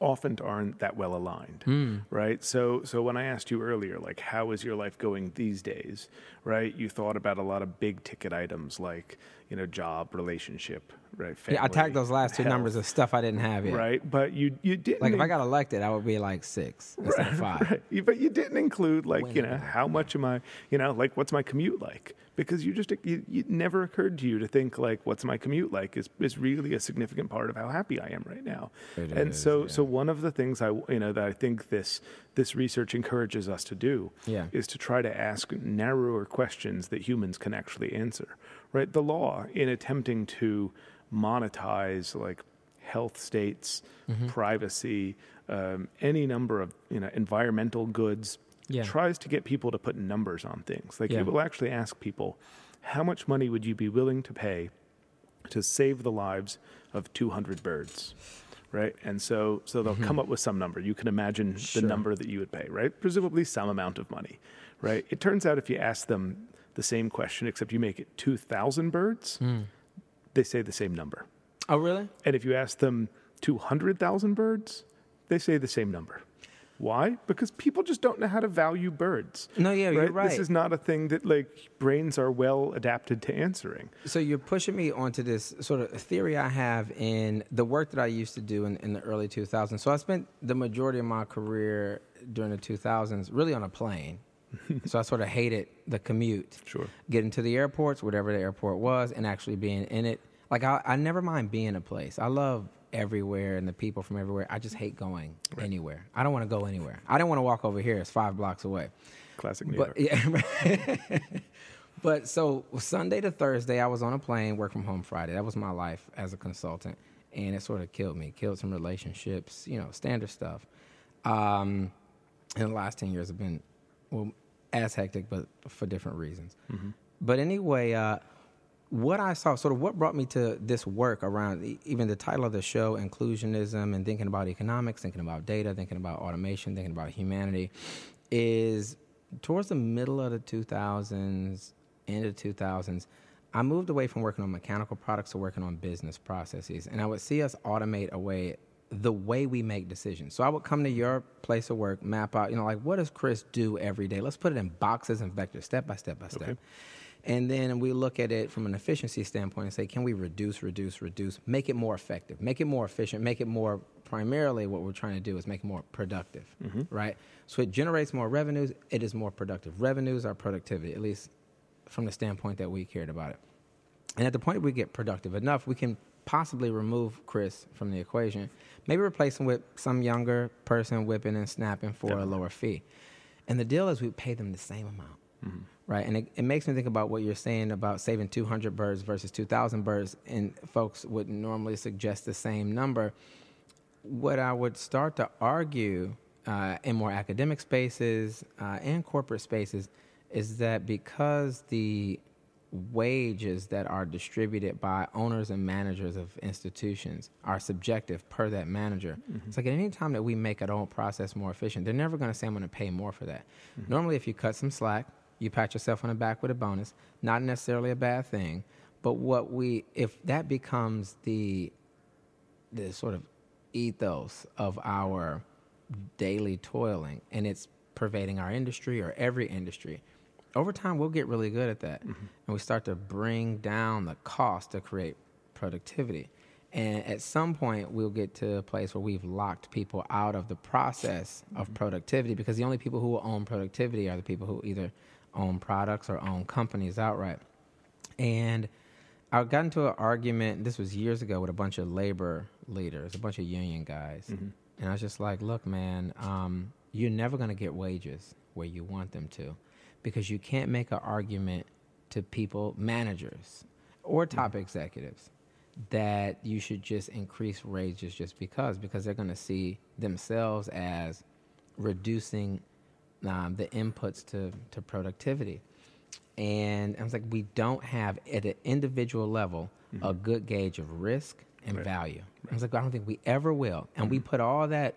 often aren't that well aligned Mm. right so so when i asked you earlier like how is your life going these days right you thought about a lot of big ticket items like you know job relationship right yeah. I family, tagged those last two health, numbers of stuff I didn't have yet. right but you you didn't Like if I got elected, I would be like six instead of five. Right. But you didn't include like you know how much am I you know like what's my commute like because you just you, it never occurred to you to think like what's my commute like is is really a significant part of how happy I am right now. It and is, so yeah. so one of the things I you know that I think this this research encourages us to do Yeah. is to try to ask narrower questions that humans can actually answer. Right? The law in attempting to monetize like health states, Mm-hmm. privacy, um, any number of you know environmental goods Yeah. tries to get people to put numbers on things. Like Yeah. it will actually ask people, how much money would you be willing to pay to save the lives of 200 birds? Right, and so so they'll come up with some number. You can imagine Mm-hmm. Sure. the number that you would pay, right? Presumably some amount of money, right? It turns out if you ask them the same question, except you make it 2,000 birds, Hmm. they say the same number. Oh, really? And if you ask them 200,000 birds, they say the same number. Why? Because people just don't know how to value birds. No, yeah, you're right. This is not a thing that like brains are well adapted to answering. So you're pushing me onto this sort of theory I have in the work that I used to do in, in the early 2000s. So I spent the majority of my career during the 2000s really on a plane. So I sort of hated the commute. Sure. Getting to the airports, whatever the airport was, and actually being in it. Like I, I never mind being a place. I love everywhere and the people from everywhere. I just hate going anywhere. I don't want to go anywhere. I don't want to walk over here. It's five blocks away. Classic New But York. yeah, but so Sunday to Thursday, I was on a plane, work from home Friday. That was my life as a consultant, and it sort of killed me, killed some relationships, you know, standard stuff. Um, and the last ten years have been well as hectic, but for different reasons. But anyway, uh, what I saw, sort of what brought me to this work around even the title of the show, inclusionism, and thinking about economics, thinking about data, thinking about automation, thinking about humanity, is towards the middle of the 2000s, end of the 2000s, I moved away from working on mechanical products to working on business processes. And I would see us automate away the way we make decisions. So I would come to your place of work, map out, you know, like what does Chris do every day? Let's put it in boxes and vectors, step by step by step. Okay. And then we look at it from an efficiency standpoint and say, can we reduce, reduce, reduce, make it more effective, make it more efficient, make it more primarily what we're trying to do is make it more productive, mm-hmm. right? So it generates more revenues, it is more productive. Revenues are productivity, at least from the standpoint that we cared about it. And at the point we get productive enough, we can possibly remove Chris from the equation, maybe replace him with some younger person whipping and snapping for a lower fee. And the deal is we pay them the same amount, right? And it, it makes me think about what you're saying about saving 200 birds versus 2,000 birds, and folks would normally suggest the same number. What I would start to argue uh, in more academic spaces uh, and corporate spaces is that because the wages that are distributed by owners and managers of institutions are subjective per that manager. Mm-hmm. It's like at any time that we make our own process more efficient, they're never going to say, I'm going to pay more for that. Mm-hmm. Normally, if you cut some slack, you pat yourself on the back with a bonus, not necessarily a bad thing. But what we, if that becomes the, the sort of ethos of our daily toiling and it's pervading our industry or every industry. Over time, we'll get really good at that, mm-hmm. and we start to bring down the cost to create productivity. And at some point, we'll get to a place where we've locked people out of the process of mm-hmm. productivity because the only people who will own productivity are the people who either own products or own companies outright. And I got into an argument, this was years ago, with a bunch of labor leaders, a bunch of union guys. Mm-hmm. And I was just like, look, man, um, you're never going to get wages where you want them to because you can't make an argument to people, managers or hmm. top executives, that you should just increase wages just because, because they're going to see themselves as reducing um, the inputs to, to productivity. And I was like, we don't have at an individual level a mm-hmm. good gauge of risk and Right. value. I was like, I don't think we ever will. And we mm-hmm. put all that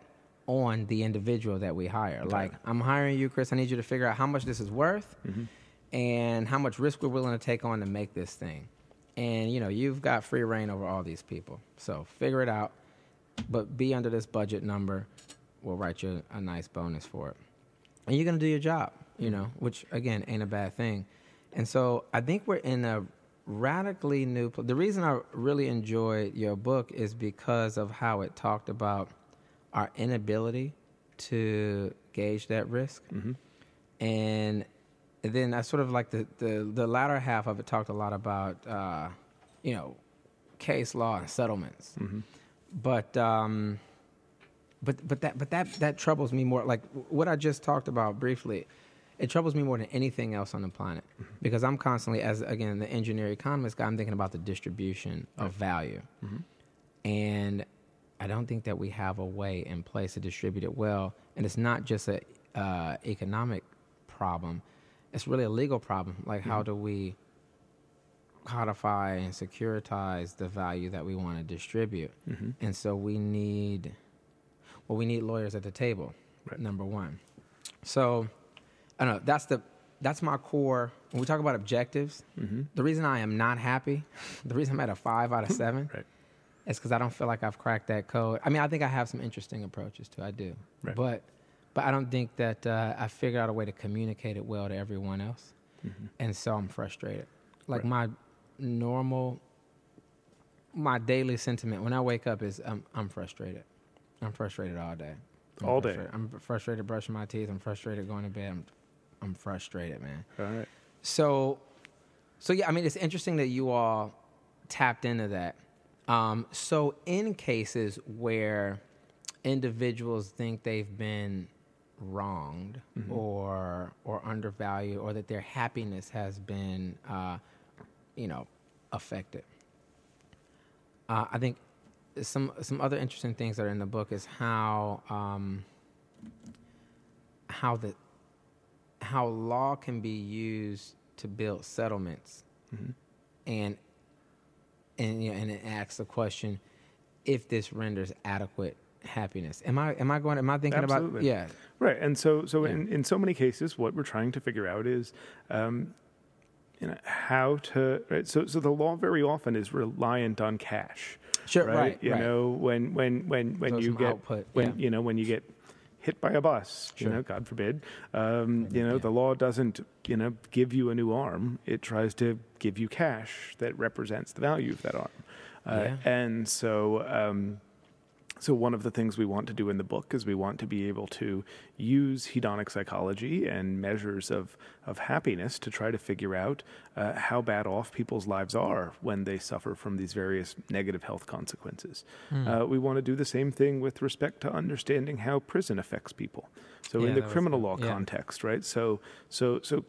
on the individual that we hire. Like, I'm hiring you, Chris. I need you to figure out how much this is worth mm-hmm. and how much risk we're willing to take on to make this thing. And you know, you've got free reign over all these people. So figure it out, but be under this budget number. We'll write you a nice bonus for it. And you're gonna do your job, you mm-hmm. know, which again ain't a bad thing. And so I think we're in a radically new. Pl- the reason I really enjoyed your book is because of how it talked about our inability to gauge that risk, and then I sort of like the, the the latter half of it talked a lot about uh, you know case law and settlements, but. Um, but but that but that that troubles me more. Like what I just talked about briefly, it troubles me more than anything else on the planet. Because I'm constantly, as again the engineer economist guy, I'm thinking about the distribution of value, and I don't think that we have a way in place to distribute it well. And it's not just an uh, economic problem; it's really a legal problem. Like how mm-hmm. do we codify and securitize the value that we want to distribute? Mm-hmm. And so we need well, we need lawyers at the table. Right. Number one. So, I don't know. That's the that's my core. When we talk about objectives, mm-hmm. the reason I am not happy, the reason I'm at a five out of seven, Right. Is because I don't feel like I've cracked that code. I mean, I think I have some interesting approaches too. I do, Right. but but I don't think that uh, I figured out a way to communicate it well to everyone else, and so I'm frustrated. Like Right. my normal, my daily sentiment when I wake up is I'm I'm frustrated. I'm frustrated all day. I'm All day. I'm frustrated brushing my teeth. I'm frustrated going to bed. I'm, I'm frustrated, man. All right. So, so yeah, I mean, it's interesting that you all tapped into that. Um, so, in cases where individuals think they've been wronged or or undervalued, or that their happiness has been, uh, you know, affected, uh, I think some some other interesting things that are in the book is how um, how the how law can be used to build settlements, and and you know, and it asks the question if this renders adequate happiness. Am I am I going? Am I thinking about? Absolutely. Yeah, Right, and so so Yeah. in, in so many cases, what we're trying to figure out is, um, you know, how to. Right, so so the law very often is reliant on cash. Sure, right, You right. know, when when when when So you get output, when yeah. you know when you get hit by a bus, Sure. you know, God forbid, um, you know, Yeah. the law doesn't you know give you a new arm. It tries to give you cash that represents the value of that arm. Uh, Yeah. And so. Um, so one of the things we want to do in the book is we want to be able to use hedonic psychology and measures of, of happiness to try to figure out uh, how bad off people's lives are when they suffer from these various negative health consequences. Hmm. Uh, we want to do the same thing with respect to understanding how prison affects people. So Yeah, in the criminal law Yeah. context, right? So so so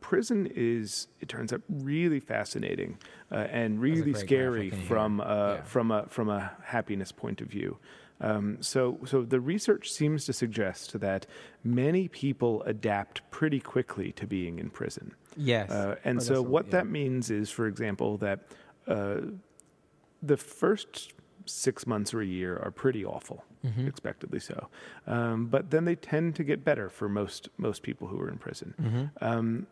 prison is it turns out really fascinating uh, and really scary graphic in here. from uh, Yeah. from a from a happiness point of view. Um, so so the research seems to suggest that many people adapt pretty quickly to being in prison. yes. Uh, and Oh, so what yeah. that means is, for example, that uh, the first six months or a year are pretty awful, Mm-hmm. expectedly so. Um, but then they tend to get better for most most people who are in prison. Mm-hmm. Um,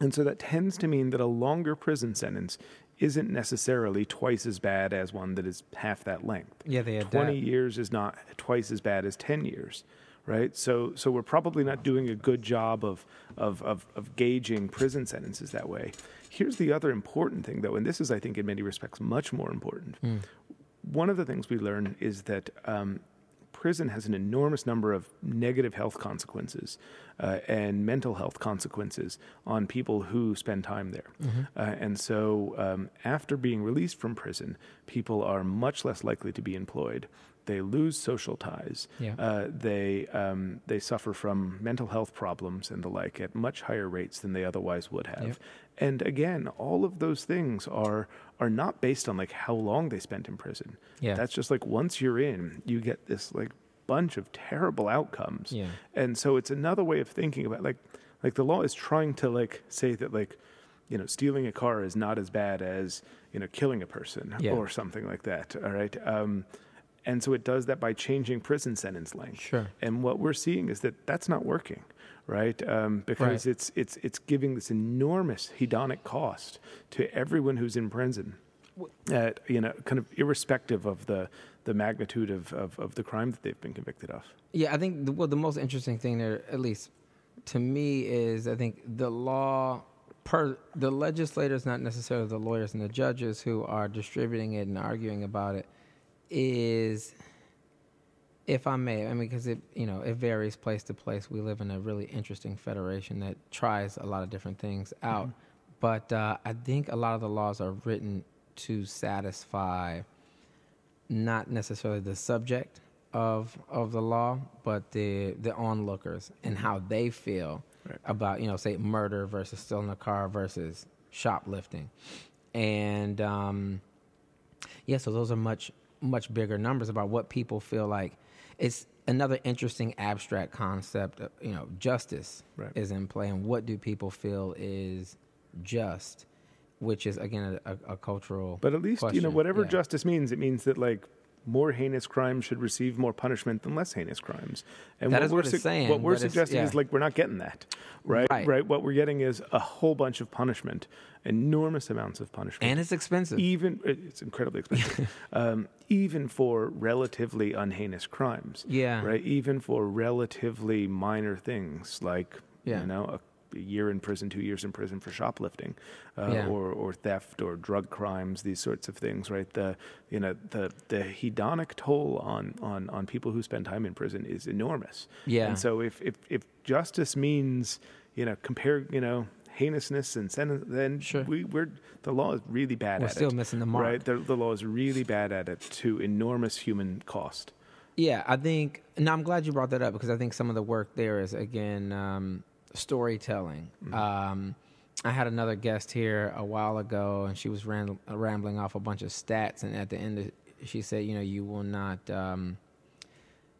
and so that tends to mean that a longer prison sentence isn't necessarily twice as bad as one that is half that length. Yeah, they adapt. 20 years is not twice as bad as 10 years, right? So, so we're probably not doing a good job of, of, of, of gauging prison sentences that way. Here's the other important thing, though, and this is, I think, in many respects, much more important. One of the things we learn is that um, prison has an enormous number of negative health consequences uh, and mental health consequences on people who spend time there. Uh, and so, um, after being released from prison, people are much less likely to be employed. They lose social ties. Yeah. Uh, they um, they suffer from mental health problems and the like at much higher rates than they otherwise would have. Yep. And again, all of those things are are not based on like how long they spent in prison. Yeah. That's just like once you're in, you get this like bunch of terrible outcomes. Yeah. And so it's another way of thinking about like like the law is trying to like say that like you know stealing a car is not as bad as you know killing a person Yeah. or something like that. All right. Um, and so it does that by changing prison sentence length. Sure. And what we're seeing is that that's not working, right? Um, because Right. it's it's it's giving this enormous hedonic cost to everyone who's in prison. At, you know, kind of irrespective of the the magnitude of, of, of the crime that they've been convicted of. Yeah, I think the, well, the most interesting thing there, at least to me, is I think the law per the legislators, not necessarily the lawyers and the judges who are distributing it and arguing about it, is, if I may, I mean, because it you know it varies place to place. We live in a really interesting federation that tries a lot of different things out, but uh, I think a lot of the laws are written to satisfy not necessarily the subject of of the law, but the the onlookers and how they feel Right. about you know say murder versus stealing a car versus shoplifting, and um, yeah, so those are much much bigger numbers about what people feel like. It's another interesting abstract concept. Of, you know, justice Right. is in play, and what do people feel is just, which is again a, a, a cultural. But at least you know whatever Yeah. justice means, it means that like more heinous crimes should receive more punishment than less heinous crimes. And That what is we're what it's saying, What we're suggesting yeah. is like we're not getting that, right? Right. What we're getting is a whole bunch of punishment, enormous amounts of punishment, and it's expensive. even it's incredibly expensive, um, even for relatively unheinous crimes. Yeah. Right. Even for relatively minor things like Yeah. you know a, a year in prison, two years in prison for shoplifting, uh, Yeah. or or theft or drug crimes, these sorts of things. Right. The you know the the hedonic toll on on on people who spend time in prison is enormous. Yeah. And so if if if justice means you know compare you know heinousness and sentence, then Sure. we, we're the law is really bad We're at it. still missing the mark. Right, the, the law is really bad at it to enormous human cost. Yeah, I think. No, I'm glad you brought that up because I think some of the work there is again um, storytelling. Um, I had another guest here a while ago, and she was ram- rambling off a bunch of stats, and at the end, of, she said, "You know, you will not um,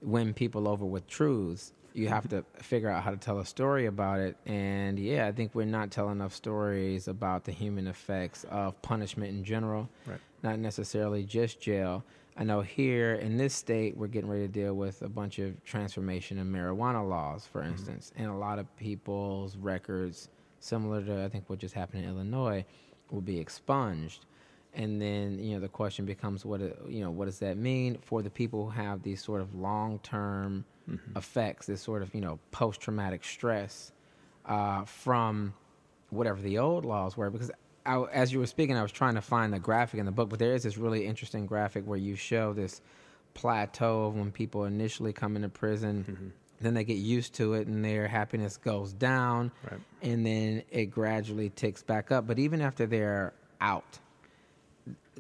win people over with truths. You have to figure out how to tell a story about it." And yeah, I think we're not telling enough stories about the human effects of punishment in general Right. not necessarily just jail. I know here in this state, we're getting ready to deal with a bunch of transformation in marijuana laws, for mm-hmm. instance, and a lot of people's records, similar to I think what just happened in Illinois, will be expunged. And then you know the question becomes what it- you know what does that mean for the people who have these sort of long term effects, this sort of you know post traumatic stress uh, from whatever the old laws were? Because I, as you were speaking i was trying to find the graphic in the book but there is this really interesting graphic where you show this plateau of when people initially come into prison then they get used to it and their happiness goes down Right. and then it gradually ticks back up. But even after they're out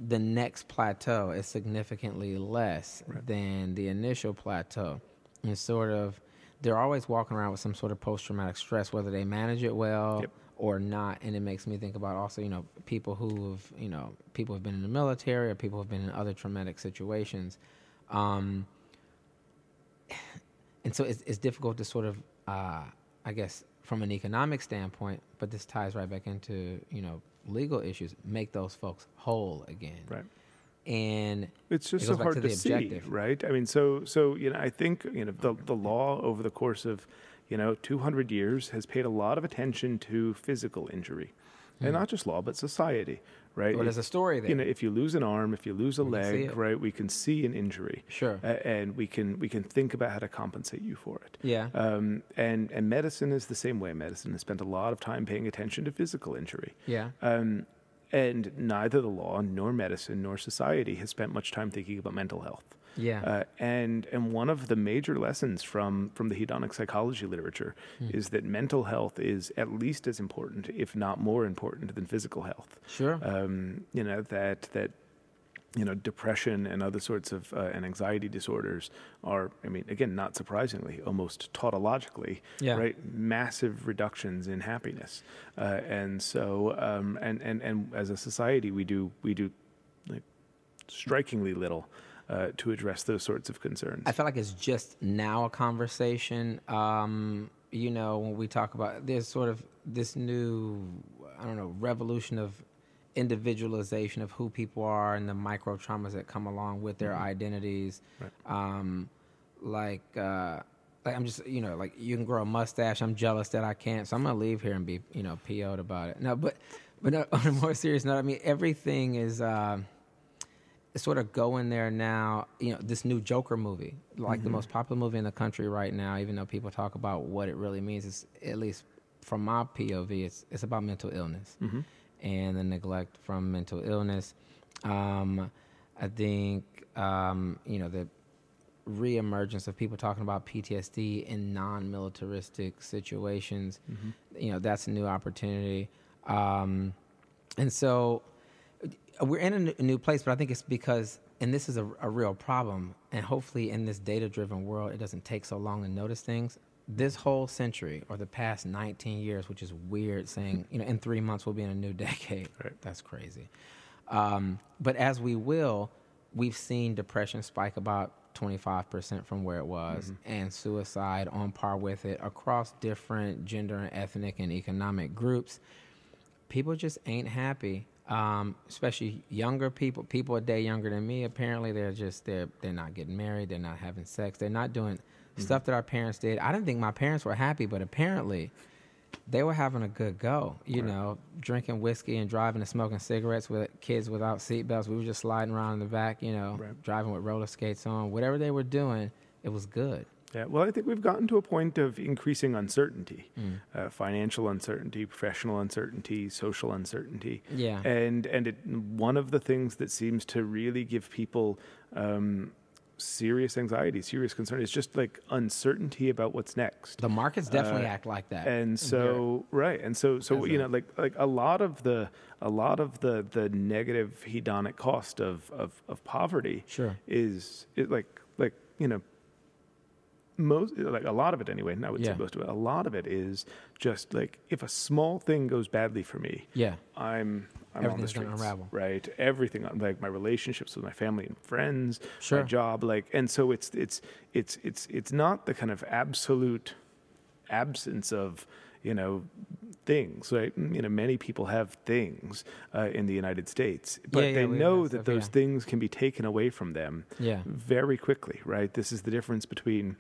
the next plateau is significantly less than the initial plateau. And sort of, they're always walking around with some sort of post traumatic stress, whether they manage it well Yep. or not. And it makes me think about also, you know, people who have, you know, people who've been in the military or people who've been in other traumatic situations. Um, and so it's, it's difficult to sort of, uh, I guess, from an economic standpoint, but this ties right back into, you know, legal issues, make those folks whole again. Right. And It's just goes so hard to to, the see, objective. right? I mean, so so you know, I think you know the the law over the course of you know 200 years has paid a lot of attention to physical injury, Hmm. and not just law, but society, right? Well, there's a story there. You know, if you lose an arm, if you lose a We leg, right, we can see an injury. Sure. A- and we can we can think about how to compensate you for it. Yeah. Um, and and medicine is the same way. Medicine has spent a lot of time paying attention to physical injury. yeah. Um, and neither the law nor medicine nor society has spent much time thinking about mental health. Yeah. Uh, and and one of the major lessons from from the hedonic psychology literature Hmm. is that mental health is at least as important, if not more important, than physical health. sure. Um, you know that that you know depression and other sorts of uh, and anxiety disorders are, I mean, again, not surprisingly, almost tautologically, Yeah. right? Massive reductions in happiness, uh, and so um, and and and as a society, we do we do like strikingly little. Uh, to address those sorts of concerns. I feel like it's just now a conversation. Um, you know, when we talk about there's sort of this new, I don't know, revolution of individualization of who people are and the micro traumas that come along with their identities. Right. Um, like, uh, like I'm just, you know, like you can grow a mustache. I'm jealous that I can't, so I'm gonna leave here and be, you know, PO'd about it. No, but, but no, on a more serious note, I mean, everything is. Uh, sort of going there now. You know, this new Joker movie, like the most popular movie in the country right now. Even though people talk about what it really means, it's at least from my POV, it's it's about mental illness and the neglect from mental illness. Um, I think um, you know the reemergence of people talking about PTSD in non-militaristic situations. You know, that's a new opportunity. Um, and so we're in a n- a new place, but I think it's because, and this is a, a real problem, and hopefully in this data driven world, it doesn't take so long to notice things. This whole century or the past 19 years, which is weird saying, you know, in three months we'll be in a new decade. Right. That's crazy. Um, but as we will, we've seen depression spike about 25% from where it was, and suicide on par with it across different gender and ethnic and economic groups people just ain't happy. Um, especially younger people, people a day younger than me. Apparently, they're just they're they're not getting married. They're not having sex. They're not doing stuff that our parents did. I didn't think my parents were happy, but apparently, they were having a good go. You know, drinking whiskey and driving and smoking cigarettes with kids without seatbelts. We were just sliding around in the back. You know, Right. driving with roller skates on. Whatever they were doing, it was good. Yeah, well, I think we've gotten to a point of increasing uncertainty, Mm. uh, financial uncertainty, professional uncertainty, social uncertainty. Yeah. and and it, one of the things that seems to really give people um, serious anxiety, serious concern, is just like uncertainty about what's next. The markets definitely Uh, act like that. and so right and so so As you a- know like like a lot of the a lot of the the negative hedonic cost of of, of poverty Sure. is it like like you know most like a lot of it anyway and i would Yeah. say most of it a lot of it is just like if a small thing goes badly for me yeah. i'm i'm on the streets unravel. right everything like my relationships with my family and friends Sure. my job like and so it's it's it's it's it's not the kind of absolute absence of you know things right you know many people have things uh, in the united states but Yeah, yeah, they know that stuff, those yeah. things can be taken away from them Yeah. very quickly right this is the difference between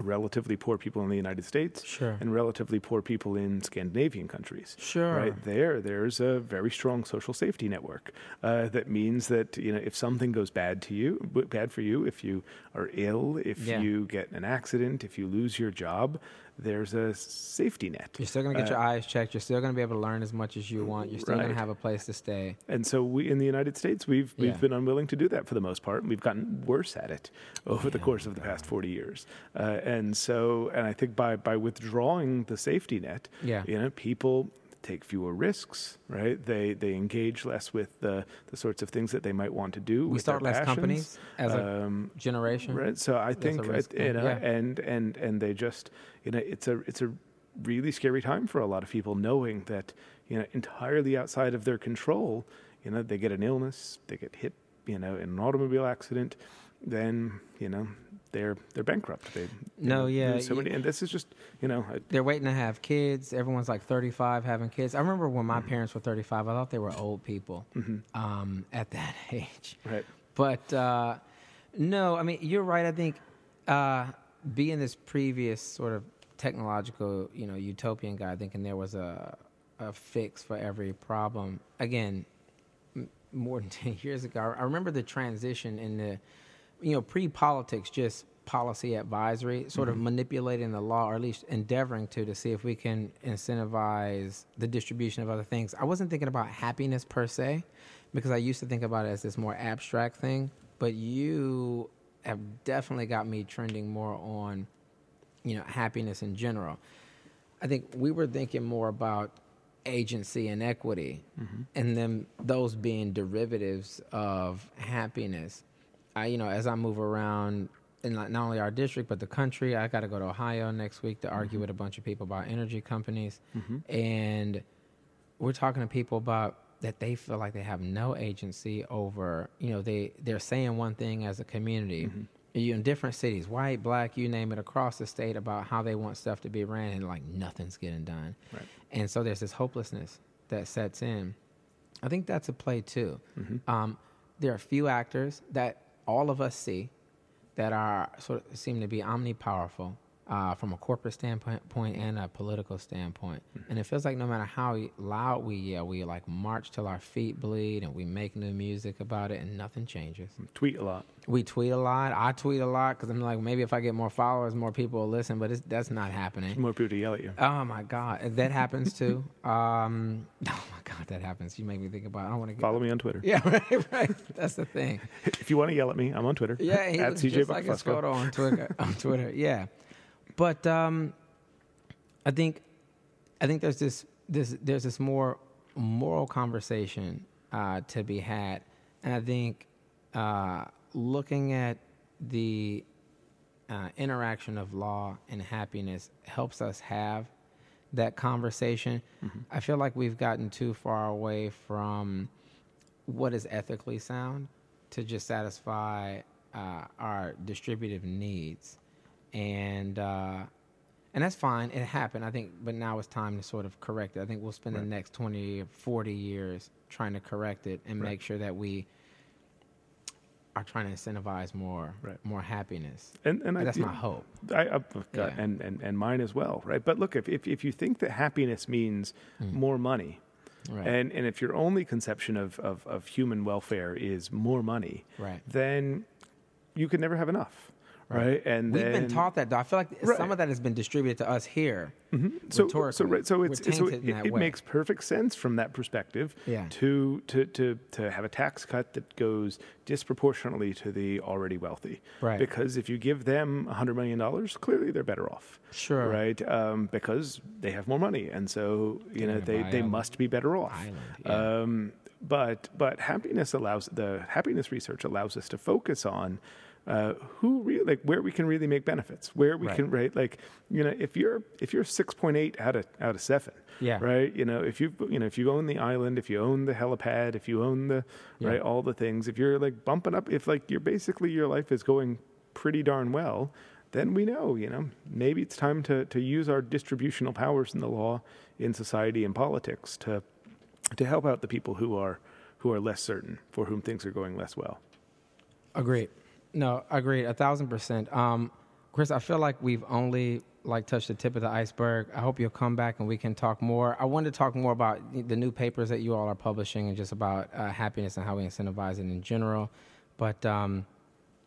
relatively poor people in the united states Sure. and relatively poor people in scandinavian countries Sure. right there there's a very strong social safety network uh, that means that you know if something goes bad to you bad for you if you are ill if Yeah. you get in an accident if you lose your job there's a safety net You're still gonna get Uh, your eyes checked. You're still gonna be able to learn as much as you want. You're still gonna have a place to stay. and so we in the United States we've we've Yeah. been unwilling to do that for the most part and we've gotten worse at it over the course of the past 40 years uh, and so and I think by by withdrawing the safety net Yeah. you know people take fewer risks right they they engage less with the the sorts of things that they might want to do We with start less passions. companies as a um, generation. Right. So I think risk you know, yeah. and and and they just you know it's a it's a really scary time for a lot of people knowing that you know entirely outside of their control. You know, they get an illness, they get hit, you know, in an automobile accident, then you know they're they're bankrupt. They No, yeah, so many, and this is just you know a, They're waiting to have kids. Everyone's like 35 having kids. I remember when Mm-hmm. my parents were 35. I thought they were old people um, at that age. right. But uh, no, I mean you're right. I think uh, being this previous sort of technological, you know, utopian guy, thinking there was a a fix for every problem. Again, more than 10 years ago. I remember the transition in the, you know, pre politics, just policy advisory, sort of mm-hmm. manipulating the law, or at least endeavoring to, to see if we can incentivize the distribution of other things. I wasn't thinking about happiness per se, because I used to think about it as this more abstract thing, but you have definitely got me trending more on, you know, happiness in general. I think we were thinking more about agency and equity, mm-hmm. and then those being derivatives of happiness. I, you know, as I move around in not only our district but the country, I got to go to Ohio next week to argue mm-hmm. with a bunch of people about energy companies, mm-hmm. and we're talking to people about that they feel like they have no agency over. You know, they they're saying one thing as a community. Mm-hmm. You in different cities, white, black, you name it, across the state about how they want stuff to be ran, and like nothing's getting done. Right. And so there's this hopelessness that sets in. I think that's a play too. Um, there are a few actors that all of us see that are sort of seem to be omnipowerful uh, from a corporate standpoint point and a political standpoint. And it feels like no matter how loud we yell, we like march till our feet bleed and we make new music about it and nothing changes. Tweet a lot. We tweet a lot. I tweet a lot because I'm like, maybe if I get more followers, more people will listen, but it's, that's not happening. More people to yell at you. Oh my God, that happens too. um, oh my God, that happens. You make me think about. it. I don't want to Follow me on Twitter. Yeah, right, right. That's the thing. If you want to yell at me, I'm on Twitter. Yeah, he at CJ just like his photo on Twitter. on Twitter, yeah. But um, I think, I think there's this this there's this more moral conversation uh, to be had, and I think uh, looking at the uh, interaction of law and happiness helps us have that conversation. I feel like we've gotten too far away from what is ethically sound to just satisfy uh, our distributive needs, and uh, and that's fine. It happened, I think, but now it's time to sort of correct it. I think we'll spend the next 20 or 40 years trying to correct it and Right. make sure that we are trying to incentivize more Right. more happiness. And, and I, That's you my hope. I, I, uh, Yeah. and, and, and mine as well, right? But look, if, if, if you think that happiness means more money. Right. and, and if your only conception of, of, of human welfare is more money, Right. then you can never have enough, right? And We've then, been taught that, though. I feel like Right. some of that has been distributed to us here. so, rhetorically. so right, so it's so it, it makes perfect sense from that perspective Yeah. to, to to to have a tax cut that goes disproportionately to the already wealthy Right. because if you give them a hundred million dollars clearly they're better off Sure. right um, because they have more money and so you know gonna they, they must be better off island, yeah. um, but but happiness allows the happiness research allows us to focus on uh, who really like where we can really make benefits, where we Right. can right like you know if you're if you're six point eight out of out of seven, Yeah. right you know if you you know if you own the island, if you own the helipad, if you own the Yeah. right all the things, if you're like bumping up, if like you're basically your life is going pretty darn well, then we know you know maybe it's time to to use our distributional powers in the law in society and politics to to help out the people who are who are less certain for whom things are going less well. Agreed. No, agreed. A thousand percent. Um, Chris, I feel like we've only like touched the tip of the iceberg. I hope you'll come back and we can talk more. I wanted to talk more about the new papers that you all are publishing and just about uh, happiness and how we incentivize it in general. But um,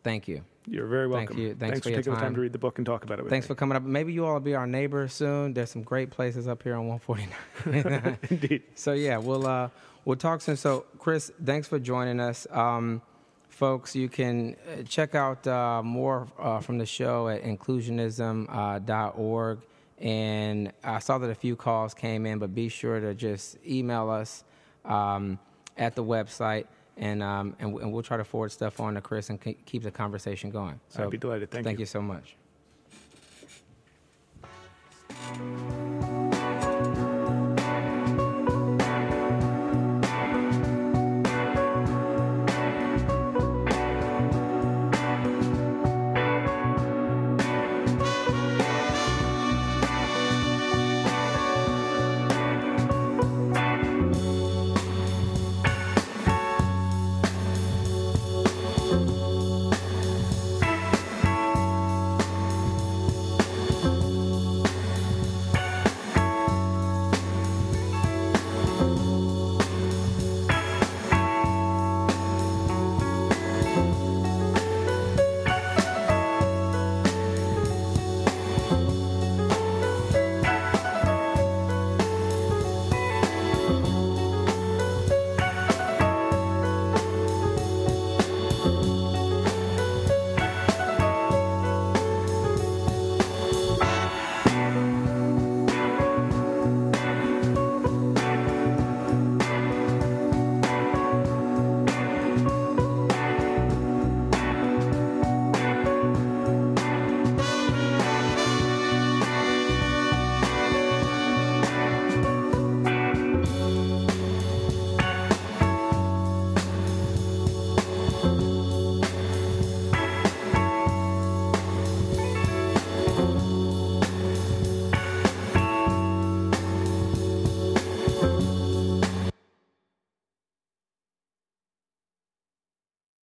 thank you. You're very Thank welcome. you. Thanks for for your taking the time. time to read the book and talk about it with Thanks me. for coming up. Maybe you all will be our neighbor soon. There's some great places up here on 149. Indeed. So yeah, we'll uh, we'll talk soon. So Chris, thanks for joining us, um, folks. You can uh, check out uh, more uh, from the show at inclusionism.org. and I saw that a few calls came in, but be sure to just email us um, at the website, and um, and, and we'll try to forward stuff on to Chris and ke- keep the conversation going. So I'd be delighted. Thank, you. thank you. you so much.